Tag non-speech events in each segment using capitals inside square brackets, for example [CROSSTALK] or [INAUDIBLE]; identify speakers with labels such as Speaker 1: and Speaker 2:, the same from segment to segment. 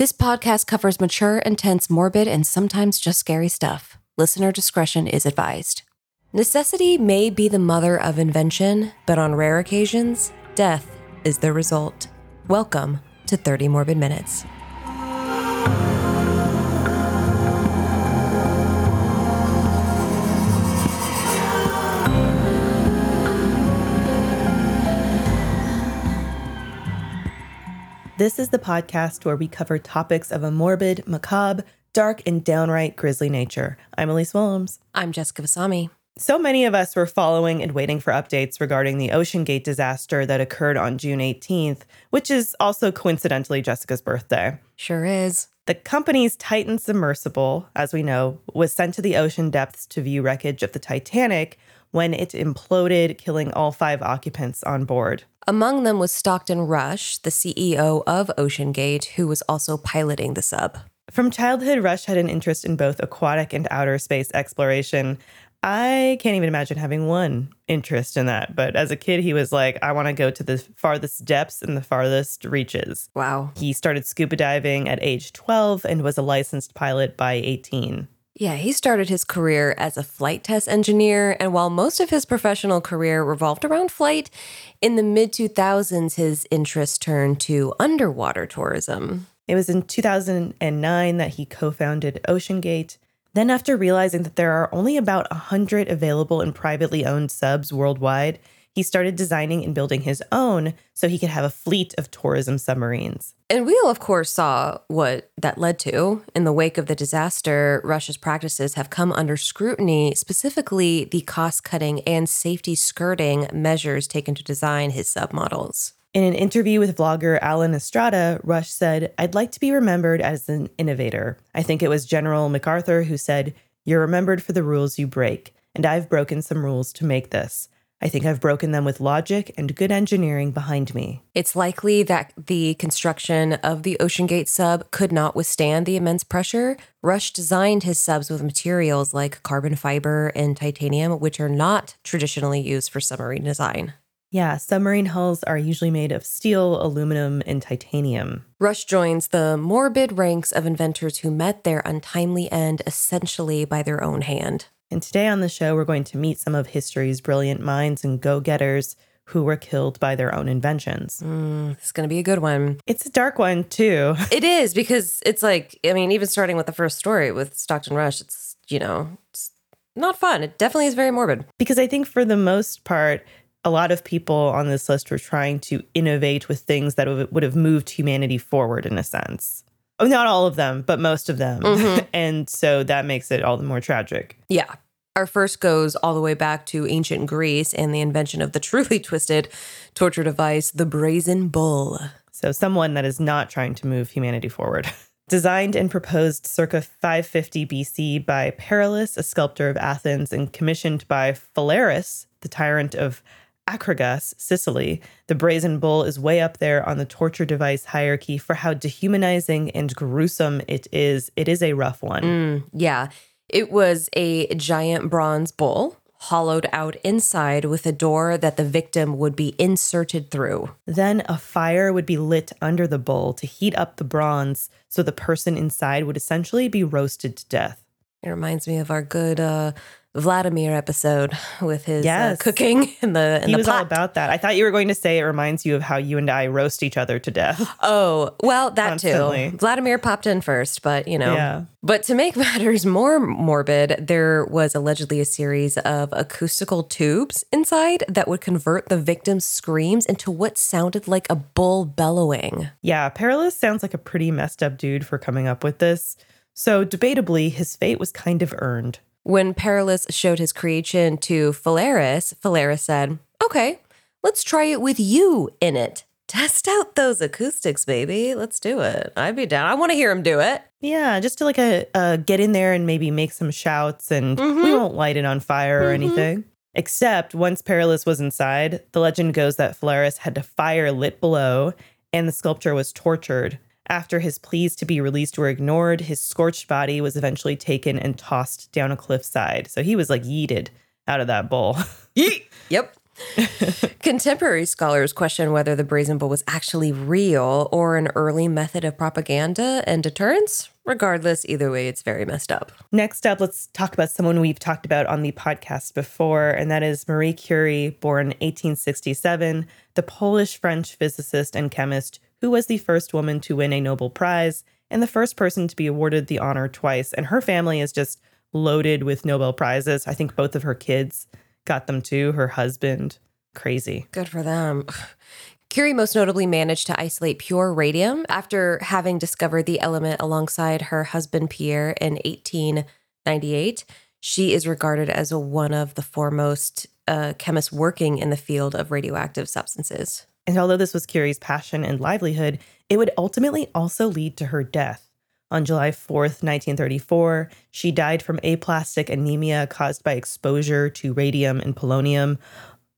Speaker 1: This podcast covers mature, intense, morbid, and sometimes just scary stuff. Listener discretion is advised. Necessity may be the mother of invention, but on rare occasions, death is the result. Welcome to 30 Morbid Minutes.
Speaker 2: This is the podcast where we cover topics of a morbid, macabre, dark, and downright grisly nature. I'm Elyse Willems.
Speaker 1: I'm Jessica Vasami.
Speaker 2: So many of us were following and waiting for updates regarding the OceanGate disaster that occurred on June 18th, which is also coincidentally Jessica's birthday.
Speaker 1: Sure is.
Speaker 2: The company's Titan submersible, as we know, was sent to the ocean depths to view wreckage of the Titanic when it imploded, killing all five occupants on board.
Speaker 1: Among them was Stockton Rush, the CEO of OceanGate, who was also piloting the sub.
Speaker 2: From childhood, Rush had an interest in both aquatic and outer space exploration. I can't even imagine having one interest in that. But as a kid, he was like, I want to go to the farthest depths and the farthest reaches.
Speaker 1: Wow.
Speaker 2: He started scuba diving at age 12 and was a licensed pilot by 18.
Speaker 1: Yeah, he started his career as a flight test engineer, and while most of his professional career revolved around flight, in the mid 2000s, his interest turned to underwater tourism.
Speaker 2: It was in 2009 that he co founded OceanGate. Then, after realizing that there are only about 100 available and privately owned subs worldwide, he started designing and building his own so he could have a fleet of tourism submarines.
Speaker 1: And we, all, of course, saw what that led to. In the wake of the disaster, Rush's practices have come under scrutiny, specifically the cost cutting and safety skirting measures taken to design his submodels.
Speaker 2: In an interview with vlogger Alan Estrada, Rush said, I'd like to be remembered as an innovator. I think it was General MacArthur who said, You're remembered for the rules you break, and I've broken some rules to make this. I think I've broken them with logic and good engineering behind me.
Speaker 1: It's likely that the construction of the OceanGate sub could not withstand the immense pressure. Rush designed his subs with materials like carbon fiber and titanium, which are not traditionally used for submarine design.
Speaker 2: Yeah, submarine hulls are usually made of steel, aluminum, and titanium.
Speaker 1: Rush joins the morbid ranks of inventors who met their untimely end essentially by their own hand.
Speaker 2: And today on the show, we're going to meet some of history's brilliant minds and go getters who were killed by their own inventions.
Speaker 1: Mm, it's going to be a good one.
Speaker 2: It's a dark one, too. [LAUGHS]
Speaker 1: It is because it's like, I mean, even starting with the first story with Stockton Rush, it's, you know, it's not fun. It definitely is very morbid.
Speaker 2: Because I think for the most part, a lot of people on this list were trying to innovate with things that would have moved humanity forward in a sense. Oh, not all of them, but most of them. Mm-hmm. [LAUGHS] and so that makes it all the more tragic.
Speaker 1: Yeah. Our first goes all the way back to ancient Greece and the invention of the [LAUGHS] truly twisted torture device, the brazen bull.
Speaker 2: So, someone that is not trying to move humanity forward. [LAUGHS] Designed and proposed circa 550 BC by Perillus, a sculptor of Athens, and commissioned by Phalaris, the tyrant of Acragas, Sicily, the brazen bull is way up there on the torture device hierarchy for how dehumanizing and gruesome it is. It is a rough one.
Speaker 1: Mm, yeah. It was a giant bronze bull hollowed out inside with a door that the victim would be inserted through.
Speaker 2: Then a fire would be lit under the bull to heat up the bronze so the person inside would essentially be roasted to death.
Speaker 1: It reminds me of our good uh, Vladimir episode [LAUGHS] with his uh, yes. uh, cooking [LAUGHS] in the in
Speaker 2: he
Speaker 1: the
Speaker 2: was
Speaker 1: pot.
Speaker 2: all about that. I thought you were going to say it reminds you of how you and I roast each other to death. [LAUGHS]
Speaker 1: Oh well, that Constantly. too. Vladimir popped in first, but you know.
Speaker 2: Yeah.
Speaker 1: But to make matters more morbid, there was allegedly a series of acoustical tubes inside that would convert the victim's screams into what sounded like a bull bellowing.
Speaker 2: Yeah, Perillus sounds like a pretty messed up dude for coming up with this. So debatably, his fate was kind of earned.
Speaker 1: When Perillus showed his creation to Phalaris, Phalaris said, Okay, let's try it with you in it. Test out those acoustics, baby. Let's do it. I'd be down. I want to hear him do it.
Speaker 2: Yeah, just to like a, uh, get in there and maybe make some shouts, and mm-hmm. we won't light it on fire or mm-hmm. anything. Except once Perillus was inside, the legend goes that Phalaris had to fire lit below, and the sculpture was tortured after his pleas to be released were ignored, his scorched body was eventually taken and tossed down a cliffside. So he was like yeeted out of that bowl. [LAUGHS]
Speaker 1: Yeet. Yep. [LAUGHS] Contemporary scholars question whether the brazen bull was actually real or an early method of propaganda and deterrence. Regardless, either way, it's very messed up.
Speaker 2: Next up, let's talk about someone we've talked about on the podcast before, and that is Marie Curie, born 1867, the Polish French physicist and chemist who was the first woman to win a Nobel Prize and the first person to be awarded the honor twice. And her family is just loaded with Nobel Prizes. I think both of her kids got them too, her husband. Crazy.
Speaker 1: Good for them. Curie most notably managed to isolate pure radium after having discovered the element alongside her husband Pierre in 1898. She is regarded as one of the foremost uh, chemists working in the field of radioactive substances.
Speaker 2: And although this was Curie's passion and livelihood, it would ultimately also lead to her death. On July 4th, 1934, she died from aplastic anemia caused by exposure to radium and polonium.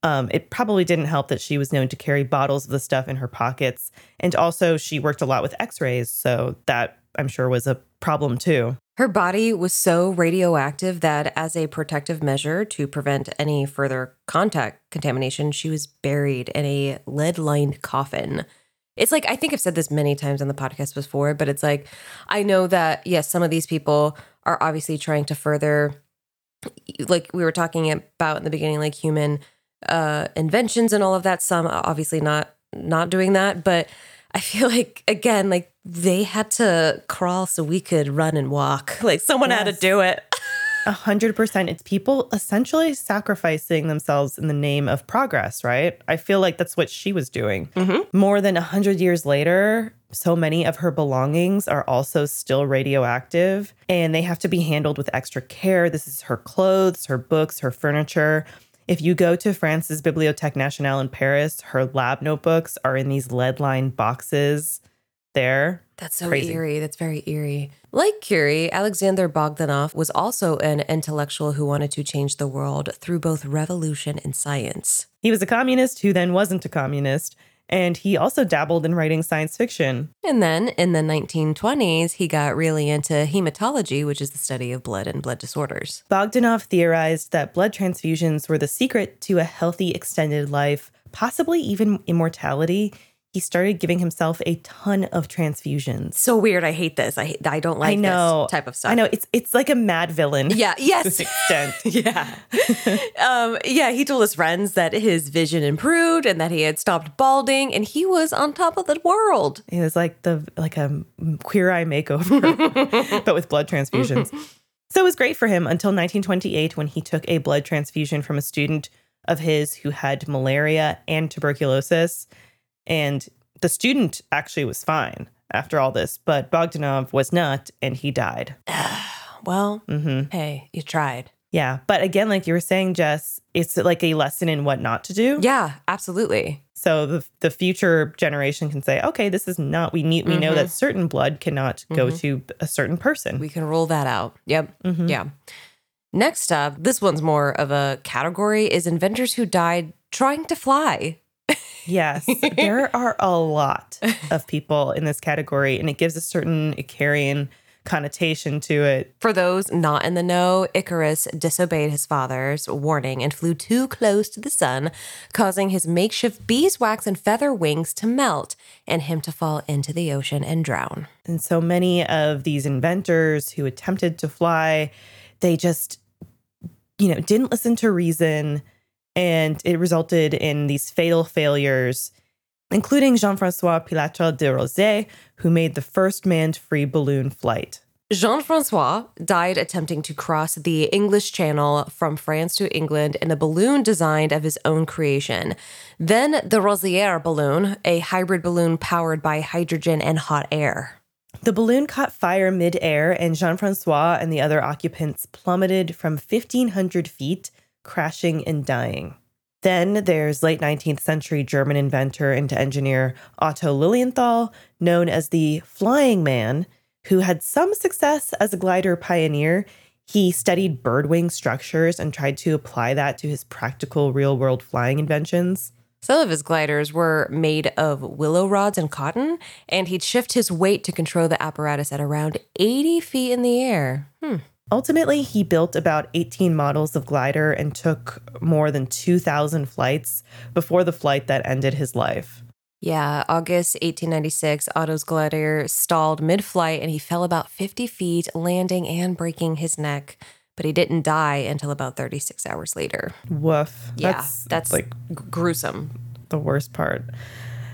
Speaker 2: Um, it probably didn't help that she was known to carry bottles of the stuff in her pockets. And also, she worked a lot with x rays. So that I'm sure was a problem too.
Speaker 1: Her body was so radioactive that, as a protective measure to prevent any further contact contamination, she was buried in a lead lined coffin. It's like, I think I've said this many times on the podcast before, but it's like, I know that, yes, some of these people are obviously trying to further, like we were talking about in the beginning, like human uh, inventions and all of that. Some obviously not not doing that, but I feel like again, like they had to crawl so we could run and walk. [LAUGHS] Like someone yes. had to do it. [LAUGHS]
Speaker 2: A hundred percent. It's people essentially sacrificing themselves in the name of progress, right? I feel like that's what she was doing. Mm-hmm. More than a hundred years later, so many of her belongings are also still radioactive and they have to be handled with extra care. This is her clothes, her books, her furniture. If you go to France's Bibliothèque Nationale in Paris, her lab notebooks are in these lead lined boxes there.
Speaker 1: That's so Crazy. eerie. That's very eerie. Like Curie, Alexander Bogdanov was also an intellectual who wanted to change the world through both revolution and science.
Speaker 2: He was a communist who then wasn't a communist, and he also dabbled in writing science fiction.
Speaker 1: And then in the 1920s, he got really into hematology, which is the study of blood and blood disorders.
Speaker 2: Bogdanov theorized that blood transfusions were the secret to a healthy, extended life, possibly even immortality he started giving himself a ton of transfusions.
Speaker 1: So weird. I hate this. I hate, I don't like I know, type of stuff.
Speaker 2: I know it's it's like a mad villain.
Speaker 1: Yeah. [LAUGHS] Yes.
Speaker 2: Extent. [LAUGHS]
Speaker 1: yeah. um, yeah. He told his friends that his vision improved and that he had stopped balding and he was on top of the world.
Speaker 2: It was like the like a queer eye makeover, [LAUGHS] but with blood transfusions. so it was great for him until 1928 when he took a blood transfusion from a student of his who had malaria and tuberculosis. And the student actually was fine after all this, but Bogdanov was not, and he died. [SIGHS]
Speaker 1: well, mm-hmm. hey, you tried.
Speaker 2: Yeah. But again, like you were saying, Jess, it's like a lesson in what not to do.
Speaker 1: Yeah, absolutely.
Speaker 2: So the the future generation can say, okay, this is not we need we mm-hmm. know that certain blood cannot mm-hmm. go to a certain person.
Speaker 1: We can rule that out. Yep. Mm-hmm. Yeah. Next up, this one's more of a category is inventors who died trying to fly.
Speaker 2: Yes, there [LAUGHS] are a lot of people in this category, and it gives a certain Icarian connotation to it.
Speaker 1: For those not in the know, Icarus disobeyed his father's warning and flew too close to the sun, causing his makeshift beeswax and feather wings to melt and him to fall into the ocean and drown.
Speaker 2: And so many of these inventors who attempted to fly, they just, you know, didn't listen to reason and it resulted in these fatal failures, including Jean Francois Pilatre de Rozier, who made the first manned free balloon flight.
Speaker 1: Jean Francois died attempting to cross the English Channel from France to England in a balloon designed of his own creation. Then the Rozière balloon, a hybrid balloon powered by hydrogen and hot air.
Speaker 2: The balloon caught fire mid-air, and Jean Francois and the other occupants plummeted from 1,500 feet crashing and dying. Then there's late 19th century German inventor and engineer Otto Lilienthal, known as the Flying Man, who had some success as a glider pioneer. He studied birdwing structures and tried to apply that to his practical real world flying inventions.
Speaker 1: Some of his gliders were made of willow rods and cotton, and he'd shift his weight to control the apparatus at around 80 feet in the air. Hmm.
Speaker 2: Ultimately, he built about 18 models of glider and took more than 2,000 flights before the flight that ended his life.
Speaker 1: Yeah, August 1896, Otto's glider stalled mid flight and he fell about 50 feet, landing and breaking his neck. But he didn't die until about 36 hours later.
Speaker 2: Woof.
Speaker 1: Yeah, that's, that's like gruesome.
Speaker 2: The worst part.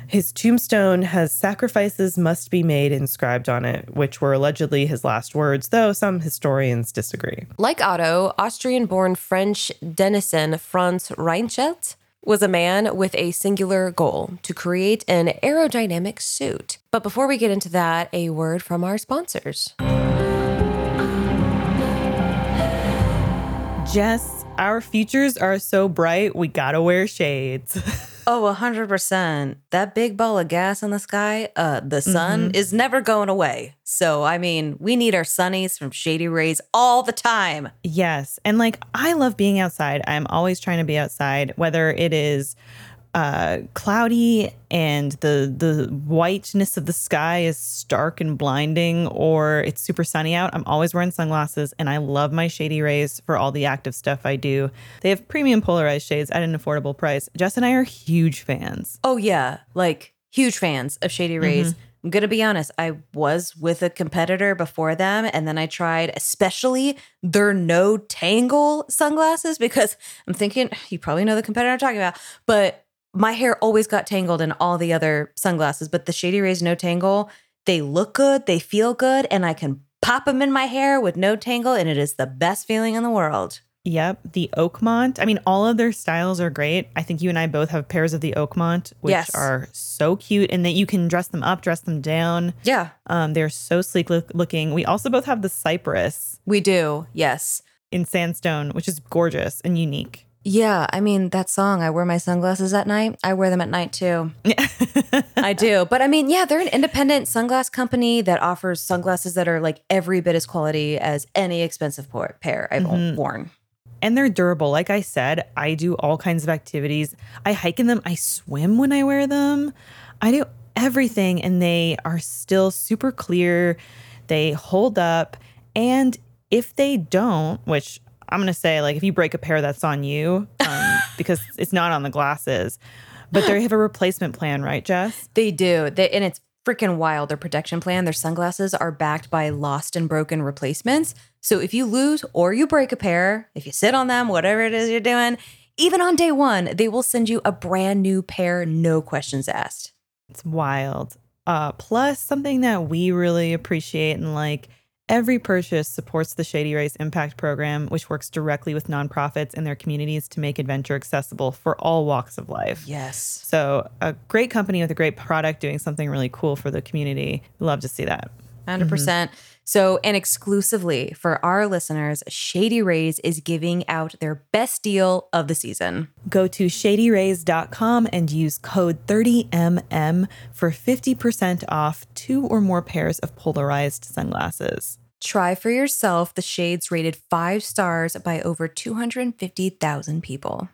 Speaker 2: His tombstone has sacrifices must be made inscribed on it, which were allegedly his last words, though some historians disagree.
Speaker 1: Like Otto, Austrian born French denizen Franz Reichelt was a man with a singular goal to create an aerodynamic suit. But before we get into that, a word from our sponsors.
Speaker 2: Jess, our futures are so bright, we gotta wear shades. [LAUGHS]
Speaker 3: Oh, 100%. That big ball of gas in the sky, uh, the sun mm-hmm. is never going away. So, I mean, we need our sunnies from Shady Rays all the time.
Speaker 2: Yes. And like, I love being outside. I'm always trying to be outside, whether it is uh, cloudy and the the whiteness of the sky is stark and blinding, or it's super sunny out, I'm always wearing sunglasses, and I love my Shady Rays for all the active stuff I do. They have premium polarized shades at an affordable price. Jess and I are huge fans.
Speaker 3: Oh yeah, like huge fans of Shady Rays. Mm-hmm. I'm gonna be honest, I was with a competitor before them, and then I tried especially their no tangle sunglasses because I'm thinking you probably know the competitor I'm talking about, but my hair always got tangled in all the other sunglasses, but the Shady Rays No Tangle, they look good, they feel good, and I can pop them in my hair with no tangle, and it is the best feeling in the world.
Speaker 2: Yep, the Oakmont. I mean, all of their styles are great. I think you and I both have pairs of the Oakmont, which yes. are so cute, and that you can dress them up, dress them down.
Speaker 3: Yeah,
Speaker 2: um, they're so sleek look- looking. We also both have the Cypress.
Speaker 3: We do, yes,
Speaker 2: in sandstone, which is gorgeous and unique.
Speaker 3: Yeah, I mean that song. I wear my sunglasses at night. I wear them at night too. Yeah, [LAUGHS] I do, but I mean, yeah, they're an independent sunglass company that offers sunglasses that are like every bit as quality as any expensive pair I've mm-hmm. worn.
Speaker 2: And they're durable. Like I said, I do all kinds of activities. I hike in them. I swim when I wear them. I do everything, and they are still super clear. They hold up, and if they don't, which I'm gonna say like if you break a pair, that's on you um, [LAUGHS] because it's not on the glasses. But they have a replacement plan, right, Jess?
Speaker 3: They do. They, and it's freaking wild. Their protection plan, their sunglasses are backed by lost and broken replacements. So if you lose or you break a pair, if you sit on them, whatever it is you're doing, even on day one, they will send you a brand new pair, no questions asked.
Speaker 2: It's wild. Uh, plus, something that we really appreciate and like Every purchase supports the Shady Rays Impact Program, which works directly with nonprofits and their communities to make adventure accessible for all walks of life.
Speaker 3: Yes.
Speaker 2: So, a great company with a great product doing something really cool for the community. Love to see that.
Speaker 3: 100%. percent mm hmm So, and exclusively for our listeners, Shady Rays is giving out their best deal of the season.
Speaker 2: Go to shadyrays.com and use code 30MM for 50% off two or more pairs of polarized sunglasses.
Speaker 3: Try for yourself the shades rated five stars by over 250,000 people.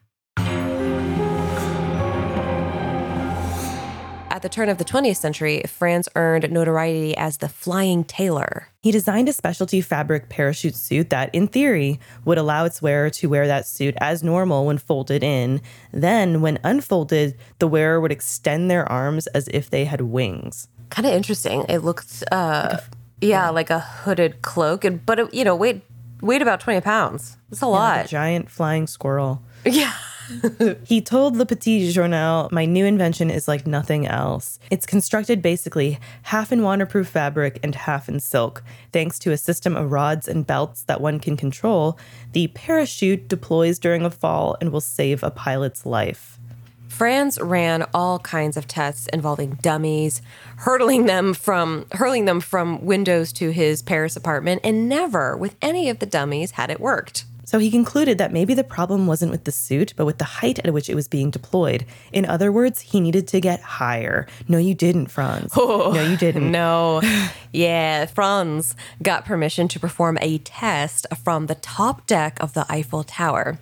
Speaker 1: The turn of the 20th century, Franz earned notoriety as the Flying Tailor.
Speaker 2: He designed a specialty fabric parachute suit that, in theory, would allow its wearer to wear that suit as normal when folded in. Then, when unfolded, the wearer would extend their arms as if they had wings.
Speaker 1: Kind of interesting. It looked, uh, like a, yeah, like a hooded cloak, and but it, you know, weighed weighed about 20 pounds. It's a yeah, lot. Like
Speaker 2: a giant flying squirrel. [LAUGHS]
Speaker 1: Yeah. [LAUGHS]
Speaker 2: he told Le Petit Journal, My new invention is like nothing else. It's constructed basically half in waterproof fabric and half in silk. Thanks to a system of rods and belts that one can control, the parachute deploys during a fall and will save a pilot's life.
Speaker 1: Franz ran all kinds of tests involving dummies, hurtling them from hurling them from windows to his Paris apartment, and never with any of the dummies had it worked.
Speaker 2: So he concluded that maybe the problem wasn't with the suit, but with the height at which it was being deployed. In other words, he needed to get higher. No, you didn't, Franz. Oh, no, you didn't.
Speaker 1: No. yeah, Franz got permission to perform a test from the top deck of the Eiffel Tower.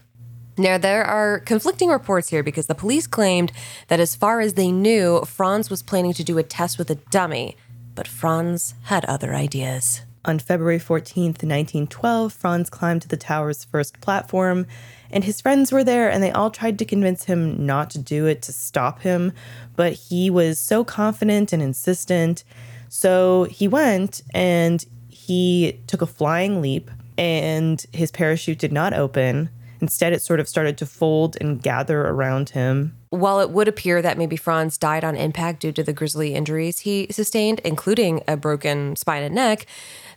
Speaker 1: Now, there are conflicting reports here because the police claimed that as far as they knew, Franz was planning to do a test with a dummy, but Franz had other ideas.
Speaker 2: On February 14th, 1912, Franz climbed to the tower's first platform, and his friends were there, and they all tried to convince him not to do it to stop him. But he was so confident and insistent. So he went and he took a flying leap, and his parachute did not open. Instead, it sort of started to fold and gather around him.
Speaker 1: While it would appear that maybe Franz died on impact due to the grisly injuries he sustained, including a broken spine and neck,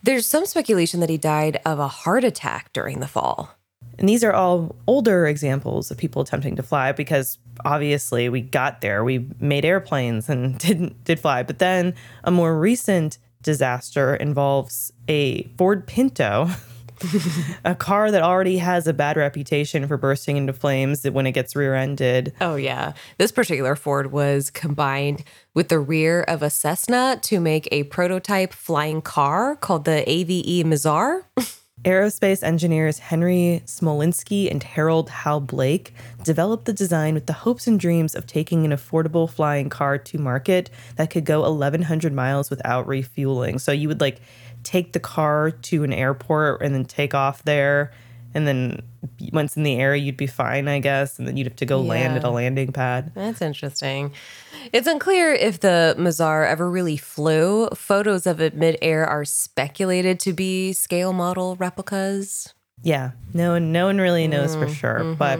Speaker 1: there's some speculation that he died of a heart attack during the fall.
Speaker 2: And these are all older examples of people attempting to fly because obviously we got there, we made airplanes and [LAUGHS] didn't did fly. But then a more recent disaster involves a Ford Pinto [LAUGHS] [LAUGHS] a car that already has a bad reputation for bursting into flames when it gets rear-ended.
Speaker 1: Oh yeah. This particular Ford was combined with the rear of a Cessna to make a prototype flying car called the AVE Mizar. [LAUGHS]
Speaker 2: Aerospace engineers Henry Smolinski and Harold Hal Blake developed the design with the hopes and dreams of taking an affordable flying car to market that could go 1,100 miles without refueling. So you would like take the car to an airport and then take off there. And then once in the air, you'd be fine, I guess. And then you'd have to go yeah. land at a landing pad.
Speaker 1: That's interesting. It's unclear if the Mizar ever really flew. Photos of it midair are speculated to be scale model replicas.
Speaker 2: Yeah, no one, no one really knows mm, for sure. Mm-hmm. But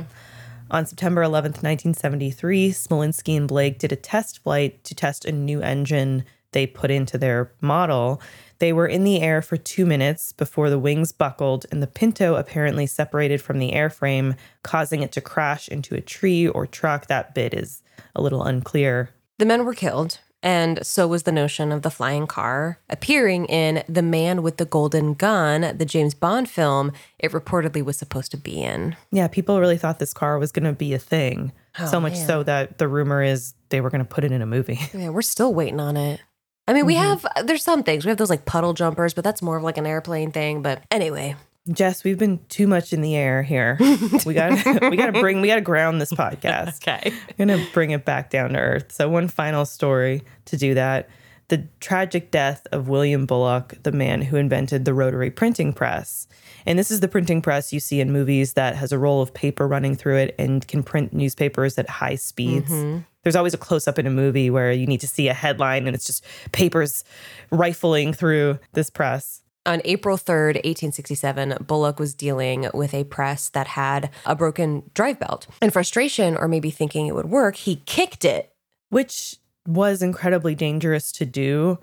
Speaker 2: on September 11th, 1973, Smolinski and Blake did a test flight to test a new engine they put into their model. They were in the air for two minutes before the wings buckled and the Pinto apparently separated from the airframe, causing it to crash into a tree or truck. That bit is a little unclear.
Speaker 1: The men were killed, and so was the notion of the flying car appearing in The Man with the Golden Gun, the James Bond film it reportedly was supposed to be in.
Speaker 2: Yeah, people really thought this car was going to be a thing. Oh, so much man. so that the rumor is they were going to put it in a movie. [LAUGHS]
Speaker 1: Yeah, we're still waiting on it. I mean, we mm-hmm. have there's some things. We have those like puddle jumpers, but that's more of like an airplane thing. But anyway,
Speaker 2: Jess, we've been too much in the air here. We got to, [LAUGHS] [LAUGHS] we got to bring we got to ground this podcast.
Speaker 1: okay,
Speaker 2: we're gonna bring it back down to earth. So one final story to do that: the tragic death of William Bullock, the man who invented the rotary printing press. And this is the printing press you see in movies that has a roll of paper running through it and can print newspapers at high speeds. Mm-hmm there's always a close up in a movie where you need to see a headline and it's just papers rifling through this press.
Speaker 1: On April 3rd, 1867, Bullock was dealing with a press that had a broken drive belt. In frustration, or maybe thinking it would work, he kicked it.
Speaker 2: Which was incredibly dangerous to do.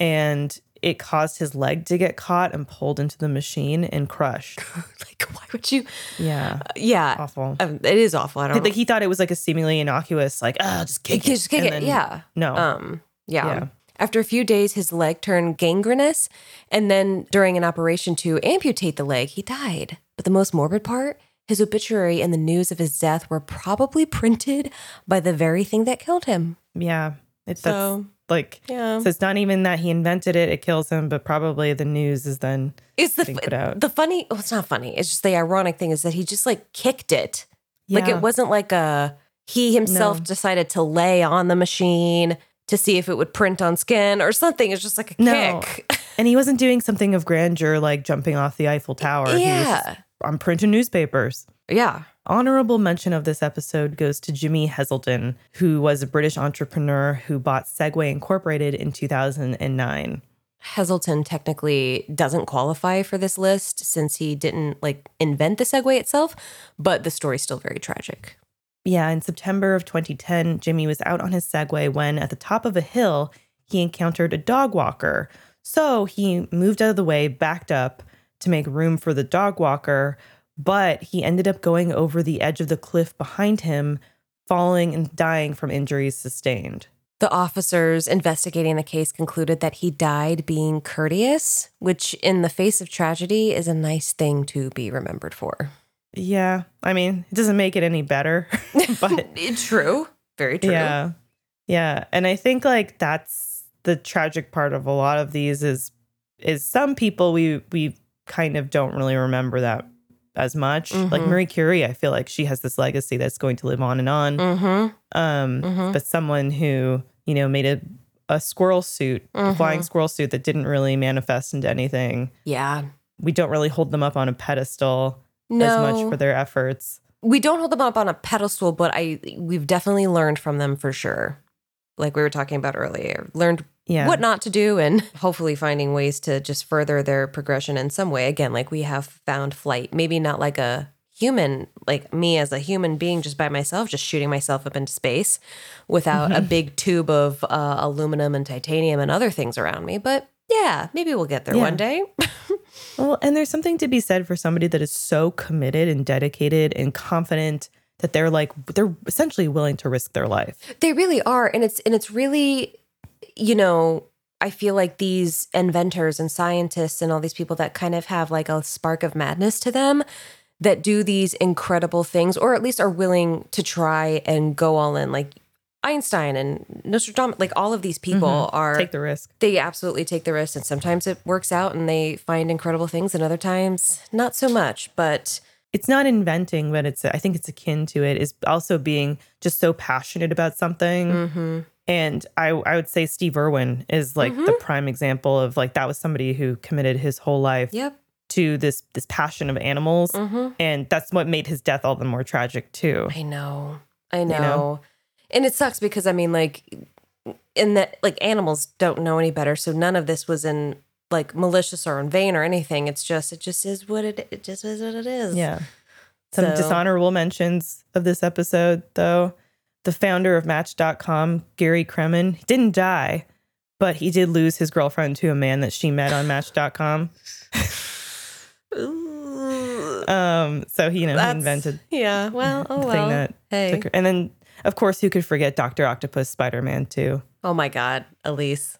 Speaker 2: And it caused his leg to get caught and pulled into the machine and crushed. [LAUGHS]
Speaker 1: like, why would you?
Speaker 2: Yeah,
Speaker 1: uh, yeah,
Speaker 2: awful.
Speaker 1: Um, it is awful. I don't
Speaker 2: like. He thought it was like a seemingly innocuous, like, oh, just kick
Speaker 1: it, just kick
Speaker 2: and
Speaker 1: it. yeah,
Speaker 2: no,
Speaker 1: um, yeah. yeah. After a few days, his leg turned gangrenous, and then during an operation to amputate the leg, he died. But the most morbid part. His obituary and the news of his death were probably printed by the very thing that killed him.
Speaker 2: Yeah.
Speaker 1: It's so
Speaker 2: like,
Speaker 1: yeah.
Speaker 2: So it's not even that he invented it; it kills him. But probably the news is then
Speaker 1: it's the put out. the funny. Oh, it's not funny. It's just the ironic thing is that he just like kicked it. Yeah. Like it wasn't like a he himself no. decided to lay on the machine to see if it would print on skin or something. It's just like a no. kick.
Speaker 2: and he wasn't doing something of grandeur like jumping off the Eiffel Tower.
Speaker 1: Yeah.
Speaker 2: I'm printing newspapers.
Speaker 1: Yeah.
Speaker 2: Honorable mention of this episode goes to Jimmy Heselden, who was a British entrepreneur who bought Segway Incorporated in 2009.
Speaker 1: Heselden technically doesn't qualify for this list since he didn't like invent the Segway itself, but the story's still very tragic.
Speaker 2: Yeah, in September of 2010, Jimmy was out on his Segway when at the top of a hill, he encountered a dog walker. So he moved out of the way, backed up to make room for the dog walker, but he ended up going over the edge of the cliff behind him, falling and dying from injuries sustained.
Speaker 1: The officers investigating the case concluded that he died being courteous, which, in the face of tragedy, is a nice thing to be remembered for.
Speaker 2: Yeah. I mean, it doesn't make it any better, [LAUGHS] [LAUGHS] but it's
Speaker 1: true. Very true.
Speaker 2: Yeah. Yeah. And I think like that's the tragic part of a lot of these is is some people we we kind of don't really remember that as much. Mm-hmm. Like Marie Curie, I feel like she has this legacy that's going to live on and on.
Speaker 1: Mm-hmm.
Speaker 2: Um, mm-hmm. But someone who you know made a a squirrel suit, a
Speaker 1: Mm-hmm.
Speaker 2: flying squirrel suit that didn't really manifest into anything.
Speaker 1: Yeah.
Speaker 2: We don't really hold them up on a pedestal
Speaker 1: No.
Speaker 2: as much for their efforts.
Speaker 1: we don't hold them up on a pedestal, but I we've definitely learned from them for sure. Like we were talking about earlier, learned
Speaker 2: Yeah.
Speaker 1: what not to do and hopefully finding ways to just further their progression in some way. Again, like we have found flight, maybe not like a human, like me as a human being just by myself, just shooting myself up into space without a big tube of uh, aluminum and titanium and other things around me. But yeah, maybe we'll get there
Speaker 2: Yeah.
Speaker 1: one day. [LAUGHS]
Speaker 2: Well, and there's something to be said for somebody that is so committed and dedicated and confident that they're like they're essentially willing to risk their life.
Speaker 1: They really are, and it's and it's really, you know, I feel like these inventors and scientists and all these people that kind of have like a spark of madness to them that do these incredible things, or at least are willing to try and go all in, like Einstein and Nostradamus, like all of these people are
Speaker 2: Take the risk.
Speaker 1: they absolutely take the risk, and sometimes it works out and they find incredible things, and other times not so much, but.
Speaker 2: It's not inventing, but it's I think it's akin to it is also being just so passionate about something.
Speaker 1: mhm.
Speaker 2: And I I would say Steve Irwin is like the prime example of like that was somebody who committed his whole life
Speaker 1: Yep.
Speaker 2: to this this passion of animals.
Speaker 1: Mm-hmm.
Speaker 2: And that's what made his death all the more tragic too.
Speaker 1: I know. I know.
Speaker 2: know?
Speaker 1: And it sucks because I mean like in that like animals don't know any better, so none of this was in like malicious or in vain or anything. It's just it just is what it it just is what it is.
Speaker 2: Yeah. Some
Speaker 1: So-
Speaker 2: dishonorable mentions of this episode, though. The founder of Match.com, Gary Kremen, didn't die, but he did lose his girlfriend to a man that she met on Match.com. [LAUGHS] Um, so he, you know, he invented
Speaker 1: Yeah. Well, oh well.
Speaker 2: that
Speaker 1: hey.
Speaker 2: her. And then, of course, who could forget Dr. Octopus Spider Man, too?
Speaker 1: Oh my god, Elyse.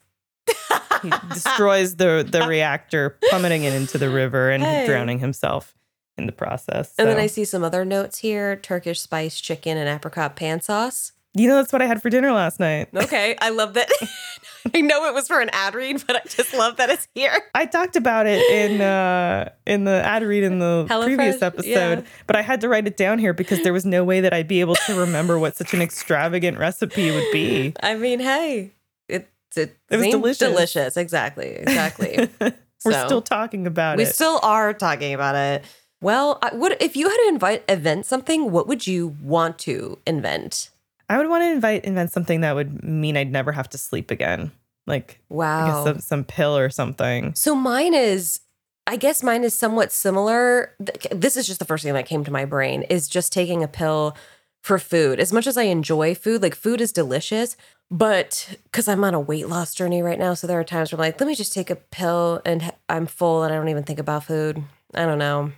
Speaker 2: He destroys the, the [LAUGHS] reactor, plummeting it into the river and
Speaker 1: Hey.
Speaker 2: drowning himself in the process.
Speaker 1: And then I see some other notes here: Turkish spice chicken and apricot pan sauce.
Speaker 2: you know, that's what I had for dinner last night. [LAUGHS]
Speaker 1: Okay, I love that. [LAUGHS] I know it was for an ad read, but I just love that it's here.
Speaker 2: I talked about it in uh in the ad read in the
Speaker 1: HelloFresh?
Speaker 2: previous episode,
Speaker 1: Yeah.
Speaker 2: but I had to write it down here because there was no way that I'd be able to remember what such an extravagant recipe would be.
Speaker 1: I mean, hey, it it,
Speaker 2: It was delicious.
Speaker 1: Delicious, exactly, exactly. [LAUGHS]
Speaker 2: We're
Speaker 1: So,
Speaker 2: still talking about
Speaker 1: we
Speaker 2: it.
Speaker 1: We still are talking about it. Well, I, what if you had to invite invent something? What would you want to invent?
Speaker 2: I would want to invite invent something that would mean I'd never have to sleep again. Like
Speaker 1: Wow.
Speaker 2: some, some pill or something.
Speaker 1: So mine is, I guess mine is somewhat similar. This is just the first thing that came to my brain is just taking a pill for food. As much as I enjoy food, like food is delicious, but because I'm on a weight loss journey right now, so there are times where I'm like, let me just take a pill and I'm full and I don't even think about food. I don't know.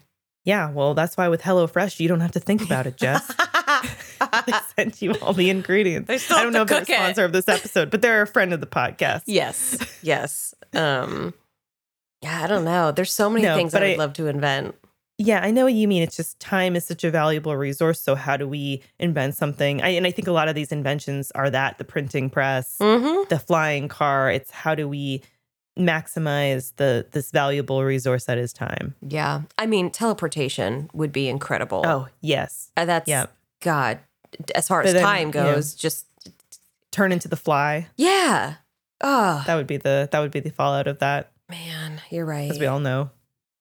Speaker 2: Yeah, well, that's why with HelloFresh you don't have to think about it, Jess. [LAUGHS] [LAUGHS] they sent you all the ingredients. I don't know if they're a
Speaker 1: cook it.
Speaker 2: sponsor of this episode, but they're a friend of the podcast.
Speaker 1: yes, [LAUGHS] yes. Um, yeah, I don't know. There's so many
Speaker 2: No,
Speaker 1: things that I'd
Speaker 2: I-
Speaker 1: love to invent.
Speaker 2: Yeah, I know what you mean. It's just time is such a valuable resource. So how do we invent something? I, and I think a lot of these inventions are that the printing press,
Speaker 1: Mm-hmm.
Speaker 2: the flying car. It's how do we maximize the this valuable resource that is time.
Speaker 1: Yeah, I mean, teleportation would be incredible.
Speaker 2: Oh yes,
Speaker 1: Uh, that's
Speaker 2: yeah.
Speaker 1: God. As far
Speaker 2: But
Speaker 1: as
Speaker 2: then,
Speaker 1: time
Speaker 2: yeah.
Speaker 1: goes, just
Speaker 2: turn into the fly.
Speaker 1: yeah. Oh
Speaker 2: That would be the that would be the fallout of that,
Speaker 1: man, you're right.
Speaker 2: as we all know.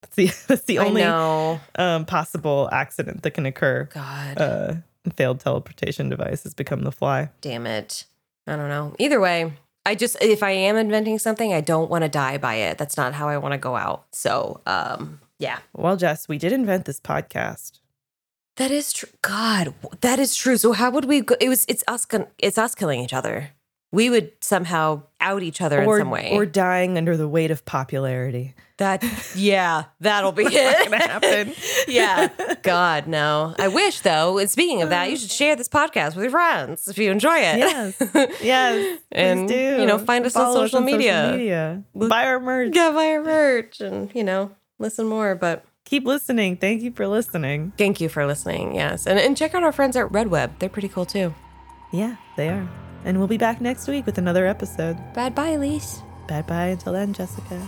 Speaker 2: That's the [LAUGHS] that's the only um, possible accident that can occur.
Speaker 1: God
Speaker 2: Uh, failed teleportation device has become the fly.
Speaker 1: damn it. I don't know. Either way, I just if I am inventing something, I don't want to die by it. That's not how I want to go out. So, um, yeah.
Speaker 2: Well, Jess, we did invent this podcast.
Speaker 1: That is true. God, that is true. So how would we go? It was it's us it's us killing each other. We would somehow out each other
Speaker 2: or,
Speaker 1: in some way.
Speaker 2: or dying under the weight of popularity.
Speaker 1: that yeah, that'll be [LAUGHS] it.
Speaker 2: gonna happen. [LAUGHS]
Speaker 1: yeah. God, no. I wish though. And speaking of that, you should share this podcast with your friends if you enjoy it.
Speaker 2: Yes. [LAUGHS] Yes.
Speaker 1: And,
Speaker 2: please do.
Speaker 1: you know, find us on
Speaker 2: Follow
Speaker 1: social media.
Speaker 2: media. Buy our merch.
Speaker 1: Yeah, buy our merch and, you know, listen more. But
Speaker 2: Keep listening. Thank you for listening.
Speaker 1: thank you for listening. Yes. And, and check out our friends at Red Web. They're pretty cool too.
Speaker 2: Yeah, they are. And we'll be back next week with another episode.
Speaker 1: Bye bye, Elyse.
Speaker 2: Bye bye until then, Jessica.